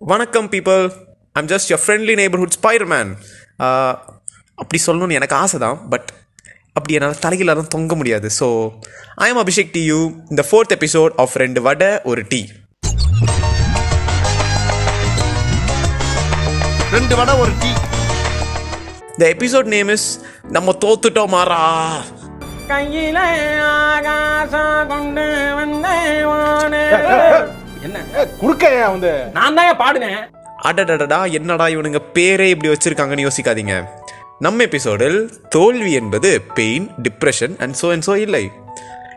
வணக்கம் people I'm just your friendly neighbourhood Spiderman அப்படி சொல்லணும்னு எனக்கு ஆசை தான் பட் அப்படி என்னால் தலையில் தான் தொங்க முடியாது. So I am Abhishek D you இந்த ஃபோர்த் எபிசோட் ஆஃப் ரெண்டு வடை ஒரு டீ ரெண்டு வடை ஒரு tea the episode name is நம்ம தோத்துட்டோம் மாறா. கையில ஆகாசம் கொண்டு வந்தேவானே என்ன? குறுக்க வந்து? நான் தான் பாடுனேன்? அடடடடா என்னடா இவனுங்க பேரே இப்படி வச்சிருக்காங்கன்னு யோசிக்காதீங்க. நம்ம எபிசோடில் தோல்வி என்பது pain depression and so and so இல்லை.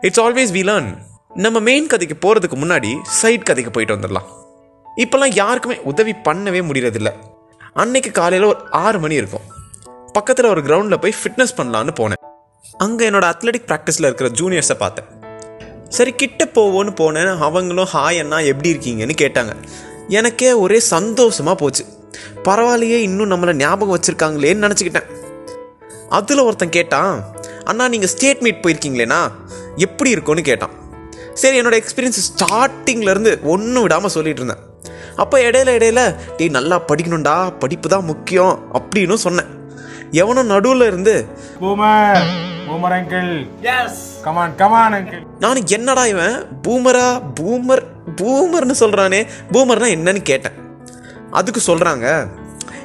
இட்ஸ் ஆல்வேஸ் வி லேர்ன் நம்ம மெயின் கதைக்கு போகிறதுக்கு முன்னாடி சைட் கதைக்கு போயிட்டு வந்துடலாம். இப்போல்லாம் யாருக்குமே உதவி பண்ணவே முடியறதில்ல. அன்னைக்கு காலையில் ஒரு ஆறு மணி இருக்கும். பக்கத்தில் ஒரு கிரவுண்டில் போய் ஃபிட்னஸ் பண்ணலான்னு போனேன். அங்கே என்னோட அத்லெட்டிக் ப்ராக்டிஸில் இருக்கிற ஜூனியர்ஸை பார்த்தேன். சரி கிட்ட போவோன்னு போனேன். அவங்களும் ஹாய் அண்ணா எப்படி இருக்கீங்கன்னு கேட்டாங்க. எனக்கே ஒரே சந்தோஷமாக போச்சு. பரவாயில்லையே இன்னும் நம்மளை ஞாபகம் வச்சுருக்காங்களேன்னு நினச்சிக்கிட்டேன். அதில் ஒருத்தன் கேட்டான் அண்ணா நீங்கள் ஸ்டேட் மீட் போயிருக்கீங்களேண்ணா? எப்படி இருக்கும்னு கேட்டான். சரி என்னோட எக்ஸ்பீரியன்ஸ் ஸ்டார்டிங்லேருந்து ஒன்றும் விடாமல் சொல்லிட்டு இருந்தேன். அப்போ இடையில இடையில டேய் நல்லா படிக்கணும்டா படிப்பு தான் முக்கியம் அப்படின்னு சொன்னேன். எவனும் நடுவில் இருந்து boomer boomer uncle yes come on come on நான் என்னடா இவன்? பூமரா? பூமர்? பூமர்னு சொல்கிறானே பூமர்னா என்னன்னு கேட்டேன். அதுக்கு சொல்கிறாங்க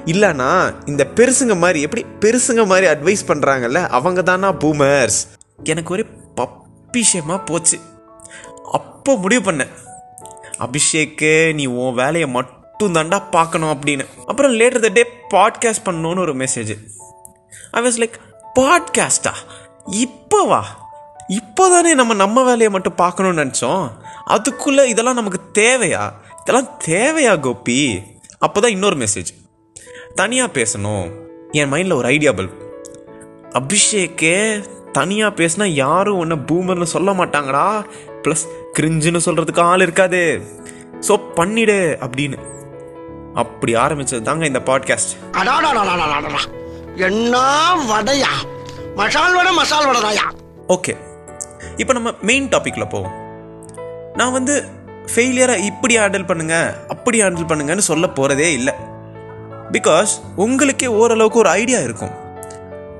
இல்லைண்ணா இந்த பெருசுங்க மாதிரி எப்படி பெருசுங்க மாதிரி அட்வைஸ் பண்ணுறாங்கல்ல அவங்க தானா பூமர்ஸ். எனக்கு ஒரே பப்பிஷமாக போச்சு. அப்போ முடிவு பண்ணேன். அபிஷேக்கு நீ உன் வேலையை மட்டும் தாண்டா பார்க்கணும் அப்படின்னு. அப்புறம் லேட்டர் த டே பாட்காஸ்ட் பண்ணணும்னு ஒரு மெசேஜ் ஐ வாஸ் லைக் பாட்காஸ்டா இப்போவா? இப்போதானே நம்ம நம்ம வேலையை மட்டும் பார்க்கணும்னு நினச்சோம். அதுக்குள்ளே இதெல்லாம் நமக்கு தேவையா? இதெல்லாம் தேவையா கோபி? அப்போ தான் இன்னொரு மெசேஜ் தனியாக பேசணும். என் மைண்டில் ஒரு ஐடியா பல்ப் அபிஷேக்கே தனியாக பேசினா யாரும் ஒன்று பூமர்னு சொல்ல மாட்டாங்கடா. ப்ளஸ் கிரிஞ்சுன்னு சொல்கிறதுக்கு ஆள் இருக்காது. ஸோ பண்ணிடு அப்படின்னு. அப்படி ஆரம்பிச்சது தாங்க இந்த பாட்காஸ்ட் என்ன வடையா? மசால் வடை மசால் வடைதாயா? ஓகே இப்போ நம்ம மெயின் டாப்பிக்கில் போவோம். நான் வந்து ஃபெயிலியரை இப்படி ஹேண்டில் பண்ணுங்கள் அப்படி ஹேண்டில் பண்ணுங்கன்னு சொல்ல போகிறதே இல்லை. பிகாஸ் உங்களுக்கே ஓரளவுக்கு ஒரு ஐடியா இருக்கும்.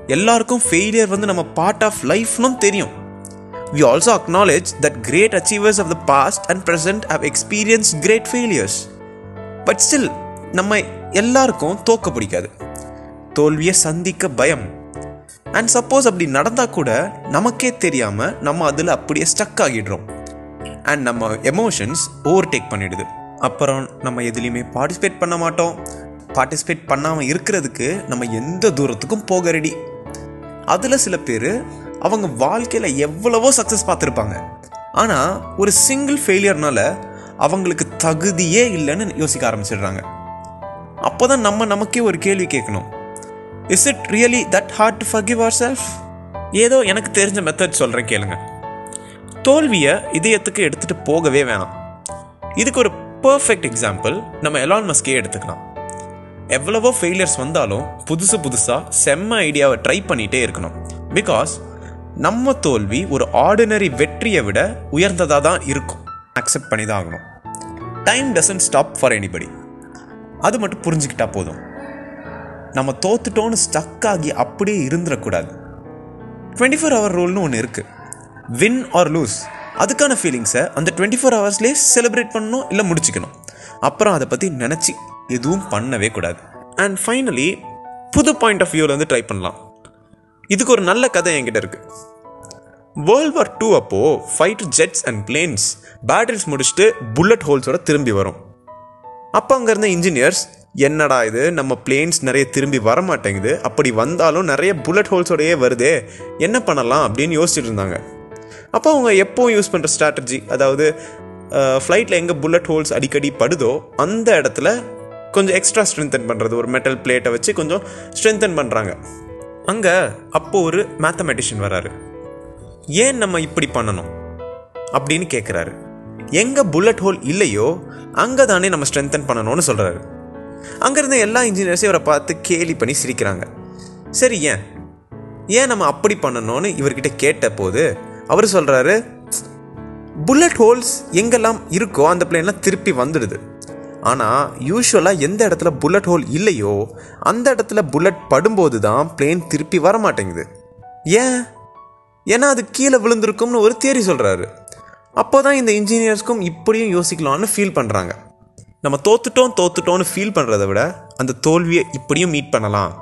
எல்லாருக்கும் ஃபெயிலியர் வந்து நம்ம பார்ட் ஆஃப் லைஃப்னும் தெரியும். We also acknowledge that great achievers of the past and present have experience great failures but still நம்ம எல்லாருக்கும் தோக்க பிடிக்காது. தோல்வியை சந்திக்க பயம். அண்ட் சப்போஸ் அப்படி நடந்தால் கூட நமக்கே தெரியாமல் நம்ம அதில் அப்படியே ஸ்டக் ஆகிடுறோம். அண்ட் நம்ம எமோஷன்ஸ் ஓவர்டேக் பண்ணிடுது. அப்புறம் நம்ம எதுலேயுமே பார்ட்டிசிபேட் பண்ண மாட்டோம். பார்ட்டிசிபேட் பண்ணாமல் இருக்கிறதுக்கு நம்ம எந்த தூரத்துக்கும் போக ரெடி அதில் சில பேர் அவங்க வாழ்க்கையில் எவ்வளவோ சக்ஸஸ் பார்த்துருப்பாங்க. ஆனால் ஒரு சிங்கிள் ஃபெயிலியர்னால அவங்களுக்கு தகுதியே இல்லைன்னு யோசிக்க ஆரம்பிச்சிடுறாங்க. அப்போ தான் நம்ம நமக்கே ஒரு கேள்வி கேட்கணும். Is it really that hard to forgive our self ஏதோ எனக்கு தெரிஞ்ச மெத்தட் சொல்கிறேன் கேளுங்க. தோல்வியை இதயத்துக்கு எடுத்துகிட்டு போகவே வேணாம். இதுக்கு ஒரு பர்ஃபெக்ட் எக்ஸாம்பிள் நம்ம எலான் மஸ்கே எடுத்துக்கலாம். எவ்வளவோ ஃபெயிலியர்ஸ் வந்தாலும் புதுசு புதுசாக செம்ம ஐடியாவை ட்ரை பண்ணிகிட்டே இருக்கணும். பிகாஸ் நம்ம தோல்வி ஒரு ஆர்டினரி வெற்றியை விட உயர்ந்ததாக தான் இருக்கும். அக்செப்ட் பண்ணி தான் ஆகணும். Time doesn't stop for anybody அது மட்டும் புரிஞ்சுக்கிட்டா போதும். நம்ம தோத்துட்டோன்னு ஸ்டக் ஆகி அப்படியே இருந்துடக்கூடாது. டுவெண்ட்டி ஃபோர் ஹவர் ரூல்னு ஒன்று இருக்குது வின் ஆர் லூஸ் அதுக்கான ஃபீலிங்ஸை அந்த டுவெண்ட்டி ஃபோர் ஹவர்ஸ்லேயே செலிப்ரேட் பண்ணணும் இல்லை முடிச்சுக்கணும். அப்புறம் அதை பற்றி நினச்சி எதுவும் பண்ணவே கூடாது. அண்ட் ஃபைனலி புது பாயிண்ட் ஆஃப் வியூவில் வந்து ட்ரை பண்ணலாம். இதுக்கு ஒரு நல்ல கதை என்கிட்ட இருக்குது வேர்ல்ட் வார் டூ அப்போது fighter jets and planes battles முடிச்சுட்டு புல்லட் ஹோல்ஸோட திரும்பி வரும். அப்போ அங்கே இருந்த இன்ஜினியர்ஸ் என்னடா இது? நம்ம பிளேன்ஸ் நிறைய திரும்பி வர மாட்டேங்குது அப்படி வந்தாலும் நிறைய புல்லட் ஹோல்ஸோடையே வருதே. என்ன பண்ணலாம் அப்படின்னு யோசிச்சுட்டு இருந்தாங்க. அப்போ அவங்க எப்போவும் யூஸ் பண்ணுற ஸ்ட்ராட்டஜி அதாவது ஃப்ளைட்டில் எங்கே புல்லட் ஹோல்ஸ் அடிக்கடி படுதோ அந்த இடத்துல கொஞ்சம் எக்ஸ்ட்ரா ஸ்ட்ரென்தன் பண்ணுறது ஒரு மெட்டல் பிளேட்டை வச்சு கொஞ்சம் ஸ்ட்ரென்தன் பண்ணுறாங்க அங்கே அப்போது ஒரு மேத்தமெட்டிஷியன் வராரு. ஏன் நம்ம இப்படி பண்ணணும்? அப்படின்னு கேட்குறாரு எங்கே புல்லட் ஹோல் இல்லையோ அங்கே தானே நம்ம ஸ்ட்ரென்தன் பண்ணணும்னு சொல்கிறாரு அங்கேருந்து எல்லா இன்ஜினியர்ஸையும் இவரை பார்த்து கேலி பண்ணி சிரிக்கிறாங்க. சரி ஏன்? ஏன் நம்ம அப்படி பண்ணணும்னு இவர்கிட்ட கேட்ட போது அவர் சொல்கிறாரு புல்லட் ஹோல்ஸ் எங்கெல்லாம் இருக்கோ அந்த பிளேன்லாம் திருப்பி வந்துடுது. ஆனால் யூஸ்வலாக எந்த இடத்துல புல்லட் ஹோல் இல்லையோ அந்த இடத்துல புல்லட் படும்போது தான் பிளேன் திருப்பி வர மாட்டேங்குது ஏன்? ஏன்னா அது கீழே விழுந்திருக்கும்னு ஒரு தேரி சொல்கிறாரு அப்போ தான் இந்த இன்ஜினியர்ஸ்க்கும் இப்படியும் யோசிக்கலாம்னு ஃபீல் பண்ணுறாங்க நம்ம தோத்துட்டோம் தோத்துட்டோம்னு ஃபீல் பண்ணுறத விட அந்த தோல்வியை இப்படியும் மீட் பண்ணலாம்.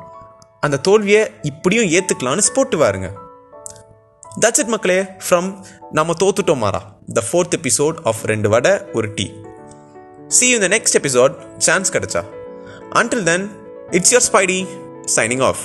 அந்த தோல்வியை இப்படியும் ஏற்றுக்கலான்னு ஸ்போர்ட்டு வாருங்க. தட்ஸ் இட் மக்களே ஃப்ரம் நம்ம தோத்துட்டோம் மாறா. த ஃபோர்த் எபிசோட் ஆஃப் ரெண்டு வடை ஒரு டீ. சி யூ இந்த நெக்ஸ்ட் எபிசோட் சான்ஸ் கிடைச்சா. Until then it's your Spidey signing off